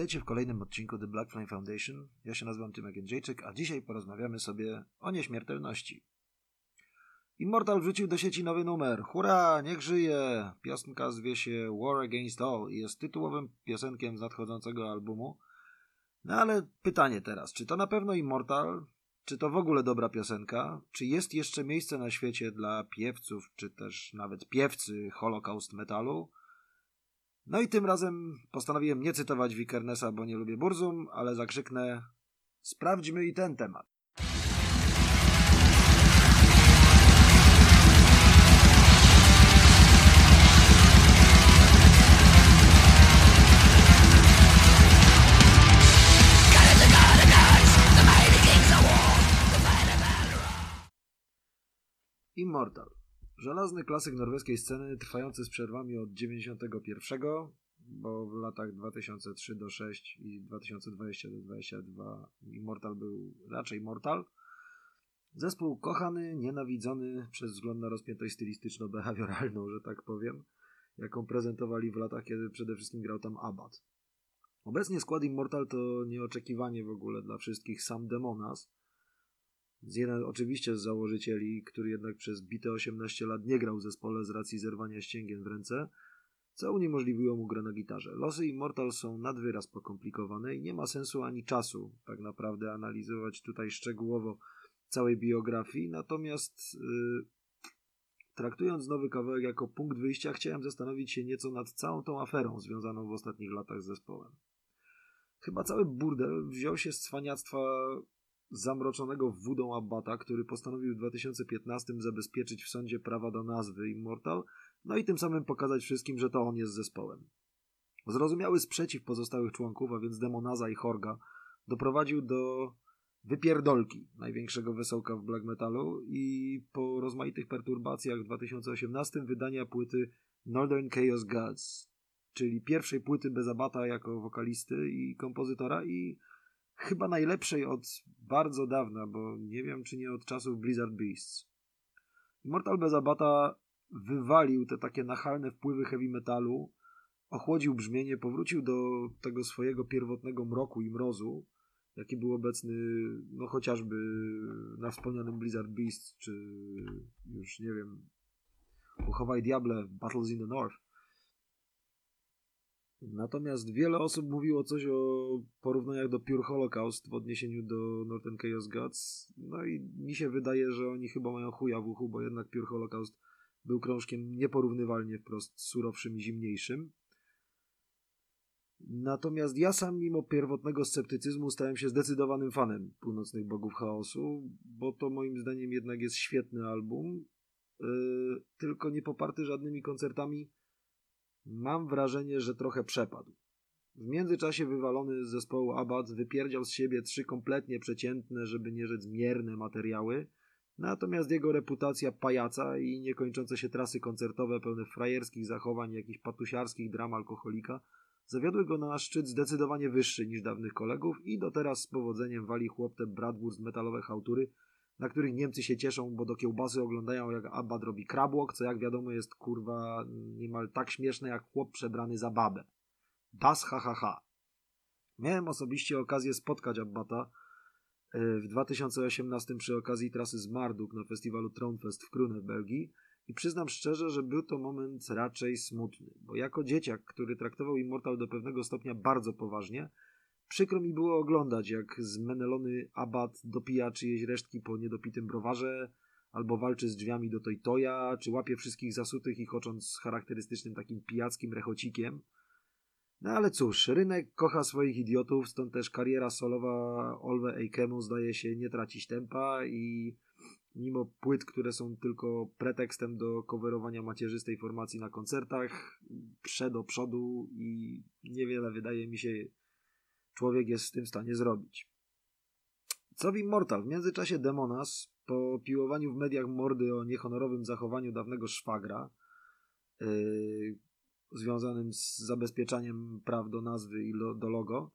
Witajcie w kolejnym odcinku The Black Flame Foundation. Ja się nazywam Tymek Jędrzejczyk, a dzisiaj porozmawiamy sobie o nieśmiertelności. Immortal wrzucił do sieci nowy numer. Hurra, niech żyje! Piosenka zwie się War Against All i jest tytułowym piosenkiem z nadchodzącego albumu. No ale pytanie teraz, czy to na pewno Immortal? Czy to w ogóle dobra piosenka? Czy jest jeszcze miejsce na świecie dla piewców, czy też nawet piewcy Holocaust metalu? No i tym razem postanowiłem nie cytować Wikernesa, bo nie lubię Burzum, ale zakrzyknę sprawdźmy i ten temat. Immortal. Żelazny klasyk norweskiej sceny, trwający z przerwami od 91, bo w latach 2003 do 6 i 2020 do 22 Immortal był raczej Mortal. Zespół kochany, nienawidzony przez wzgląd na rozpiętość stylistyczno-behawioralną, że tak powiem, jaką prezentowali w latach, kiedy przede wszystkim grał tam Abad. Obecnie skład Immortal to nieoczekiwanie w ogóle dla wszystkich sam Demonas, z jeden oczywiście z założycieli, który jednak przez bite 18 lat nie grał w zespole z racji zerwania ścięgien w ręce, co uniemożliwiło mu grę na gitarze. Losy Immortal są nadwyraz pokomplikowane i nie ma sensu ani czasu tak naprawdę analizować tutaj szczegółowo całej biografii, natomiast yy, traktując nowy kawałek jako punkt wyjścia, chciałem zastanowić się nieco nad całą tą aferą związaną w ostatnich latach z zespołem. Chyba cały burdel wziął się z cwaniactwa zamroczonego wódą Abbata, który postanowił w 2015 zabezpieczyć w sądzie prawa do nazwy Immortal, no i tym samym pokazać wszystkim, że to on jest zespołem. Zrozumiały sprzeciw pozostałych członków, a więc Demonaza i Horga, doprowadził do wypierdolki największego wesołka w black metalu i po rozmaitych perturbacjach w 2018 wydania płyty Northern Chaos Gods, czyli pierwszej płyty bez Abata jako wokalisty i kompozytora i chyba najlepszej od bardzo dawna, bo nie wiem czy nie od czasów Blizzard Beasts. Immortal Bezabata wywalił te takie nachalne wpływy heavy metalu, ochłodził brzmienie, powrócił do tego swojego pierwotnego mroku i mrozu, jaki był obecny no chociażby na wspomnianym Blizzard Beasts, czy już nie wiem, Uchowaj Diable, Battles in the North. Natomiast wiele osób mówiło coś o porównaniach do Pure Holocaust w odniesieniu do Northern Chaos Gods. No i mi się wydaje, że oni chyba mają chuja w uchu, bo jednak Pure Holocaust był krążkiem nieporównywalnie wprost surowszym i zimniejszym. Natomiast ja sam mimo pierwotnego sceptycyzmu stałem się zdecydowanym fanem Północnych Bogów Chaosu, bo to moim zdaniem jednak jest świetny album, yy, tylko nie poparty żadnymi koncertami Mam wrażenie, że trochę przepadł. W międzyczasie wywalony z zespołu Abad wypierdział z siebie trzy kompletnie przeciętne, żeby nie rzec mierne materiały, natomiast jego reputacja pajaca i niekończące się trasy koncertowe pełne frajerskich zachowań, jakichś patusiarskich dram alkoholika zawiodły go na szczyt zdecydowanie wyższy niż dawnych kolegów i do teraz z powodzeniem wali chłopte Bradwurst metalowe hałtury, na których Niemcy się cieszą, bo do kiełbasy oglądają jak Abad robi krabłok, co jak wiadomo jest kurwa niemal tak śmieszne jak chłop przebrany za babę. Das ha ha ha. Miałem osobiście okazję spotkać Abbata e, w 2018 przy okazji trasy z Marduk na festiwalu Tronfest w Krune w Belgii i przyznam szczerze, że był to moment raczej smutny, bo jako dzieciak, który traktował Immortal do pewnego stopnia bardzo poważnie, Przykro mi było oglądać, jak zmenelony abat dopija czyjeś resztki po niedopitym browarze, albo walczy z drzwiami do Toja, czy łapie wszystkich zasutych ich ocząc charakterystycznym takim pijackim rechocikiem. No ale cóż, rynek kocha swoich idiotów, stąd też kariera solowa Olwe Eikemu zdaje się nie tracić tempa i mimo płyt, które są tylko pretekstem do coverowania macierzystej formacji na koncertach, prze do przodu i niewiele wydaje mi się człowiek jest z tym w stanie zrobić. Co w Immortal? W międzyczasie Demonas, po piłowaniu w mediach mordy o niehonorowym zachowaniu dawnego szwagra, yy, związanym z zabezpieczaniem praw do nazwy i lo, do logo,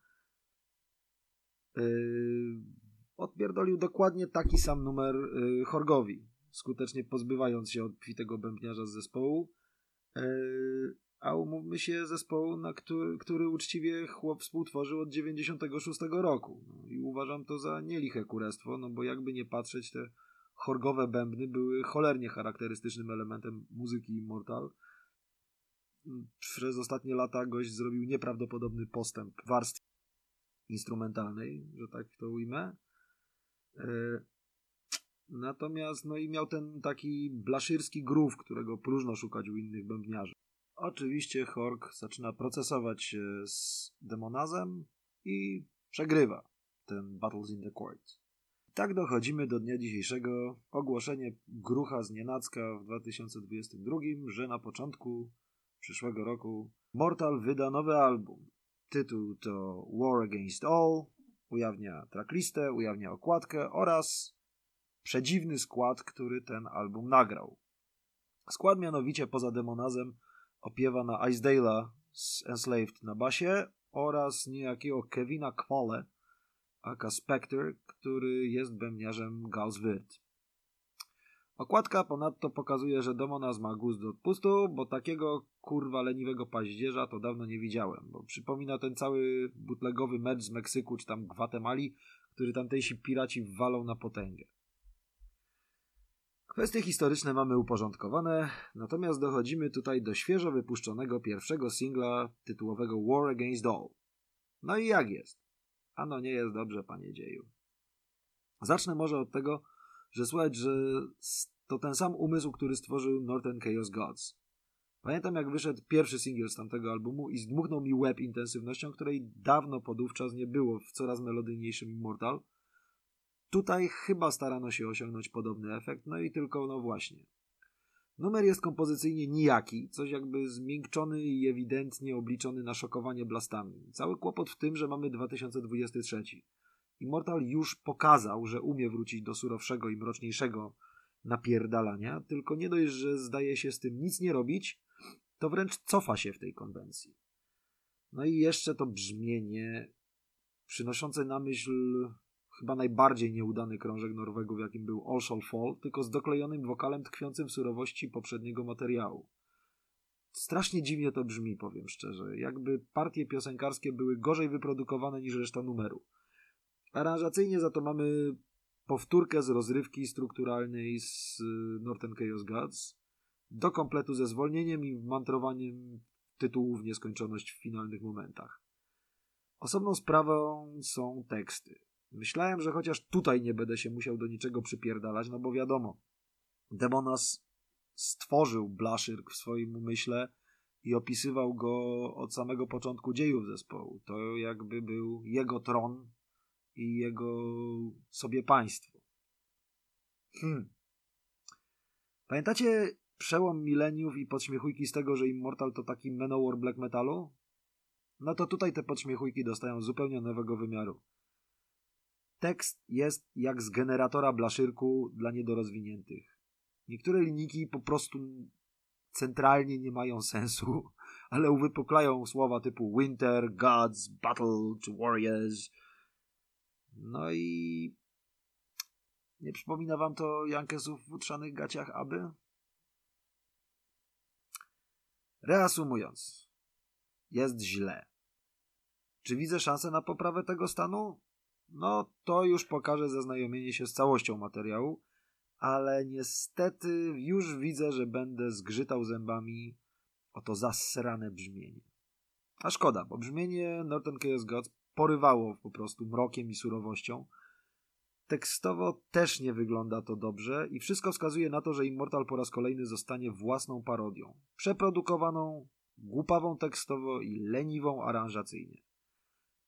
yy, odpierdolił dokładnie taki sam numer yy, Horgowi, skutecznie pozbywając się od bębniarza z zespołu. Yy, a umówmy się zespołu, na który, który uczciwie chłop współtworzył od 96 roku. No, I uważam to za nieliche kurestwo, no bo jakby nie patrzeć, te chorgowe bębny były cholernie charakterystycznym elementem muzyki Immortal. Przez ostatnie lata gość zrobił nieprawdopodobny postęp w warstwie instrumentalnej, że tak to ujmę. E, natomiast no i miał ten taki blaszyrski groove, którego próżno szukać u innych bębniarzy. Oczywiście Hork zaczyna procesować się z demonazem i przegrywa ten Battles in the Court. Tak dochodzimy do dnia dzisiejszego. Ogłoszenie grucha z nienacka w 2022, że na początku przyszłego roku Mortal wyda nowy album. Tytuł to War Against All, ujawnia tracklistę, ujawnia okładkę oraz przedziwny skład, który ten album nagrał. Skład mianowicie poza demonazem opiewa na Icedale'a z Enslaved na basie oraz niejakiego Kevina Quale, aka Spectre, który jest bębniarzem Gauss Wirt. Okładka ponadto pokazuje, że Domonaz ma gust do odpustu, bo takiego kurwa leniwego paździerza to dawno nie widziałem, bo przypomina ten cały butlegowy mecz z Meksyku czy tam Gwatemali, który tamtejsi piraci walą na potęgę. Kwestie historyczne mamy uporządkowane, natomiast dochodzimy tutaj do świeżo wypuszczonego pierwszego singla tytułowego War Against All. No i jak jest? Ano nie jest dobrze, panie dzieju. Zacznę może od tego, że słychać, że to ten sam umysł, który stworzył Northern Chaos Gods. Pamiętam jak wyszedł pierwszy singiel z tamtego albumu i zdmuchnął mi łeb intensywnością, której dawno podówczas nie było w coraz melodyjniejszym Immortal – Tutaj chyba starano się osiągnąć podobny efekt, no i tylko, no właśnie. Numer jest kompozycyjnie nijaki, coś jakby zmiękczony i ewidentnie obliczony na szokowanie blastami. Cały kłopot w tym, że mamy 2023. Immortal już pokazał, że umie wrócić do surowszego i mroczniejszego napierdalania, tylko nie dość, że zdaje się z tym nic nie robić, to wręcz cofa się w tej konwencji. No i jeszcze to brzmienie przynoszące na myśl chyba najbardziej nieudany krążek Norwegów, jakim był All Shall Fall, tylko z doklejonym wokalem tkwiącym w surowości poprzedniego materiału. Strasznie dziwnie to brzmi, powiem szczerze. Jakby partie piosenkarskie były gorzej wyprodukowane niż reszta numeru. Aranżacyjnie za to mamy powtórkę z rozrywki strukturalnej z y, Northern Chaos Gods, do kompletu ze zwolnieniem i mantrowaniem tytułów w nieskończoność w finalnych momentach. Osobną sprawą są teksty. Myślałem, że chociaż tutaj nie będę się musiał do niczego przypierdalać, no bo wiadomo, Demonas stworzył Blaszyrk w swoim umyśle i opisywał go od samego początku dziejów zespołu. To jakby był jego tron i jego sobie państwo. Hmm. Pamiętacie przełom mileniów i podśmiechujki z tego, że Immortal to taki Manowar black metalu? No to tutaj te podśmiechujki dostają zupełnie nowego wymiaru. Tekst jest jak z generatora blaszyrku dla niedorozwiniętych. Niektóre linijki po prostu centralnie nie mają sensu, ale uwypuklają słowa typu winter, gods, battle czy warriors. No i nie przypomina wam to Jankesów w utrzanych gaciach aby? Reasumując, jest źle. Czy widzę szansę na poprawę tego stanu? No to już pokaże zaznajomienie się z całością materiału, ale niestety już widzę, że będę zgrzytał zębami o to zasrane brzmienie. A szkoda, bo brzmienie Northern Chaos Gods porywało po prostu mrokiem i surowością. Tekstowo też nie wygląda to dobrze i wszystko wskazuje na to, że Immortal po raz kolejny zostanie własną parodią. Przeprodukowaną, głupawą tekstowo i leniwą aranżacyjnie.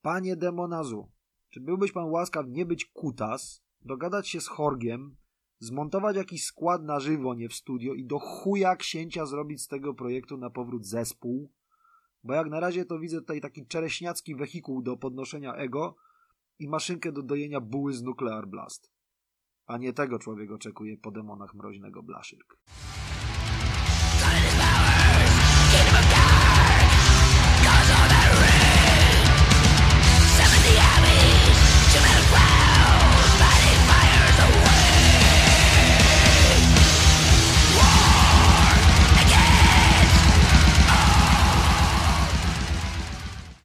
Panie Demonazu, czy byłbyś pan łaskaw nie być kutas, dogadać się z Horgiem, zmontować jakiś skład na żywo, nie w studio i do chuja księcia zrobić z tego projektu na powrót zespół? Bo jak na razie to widzę tutaj taki czereśniacki wehikuł do podnoszenia ego i maszynkę do dojenia buły z Nuclear Blast. A nie tego człowiek oczekuje po demonach mroźnego Blaszyrk.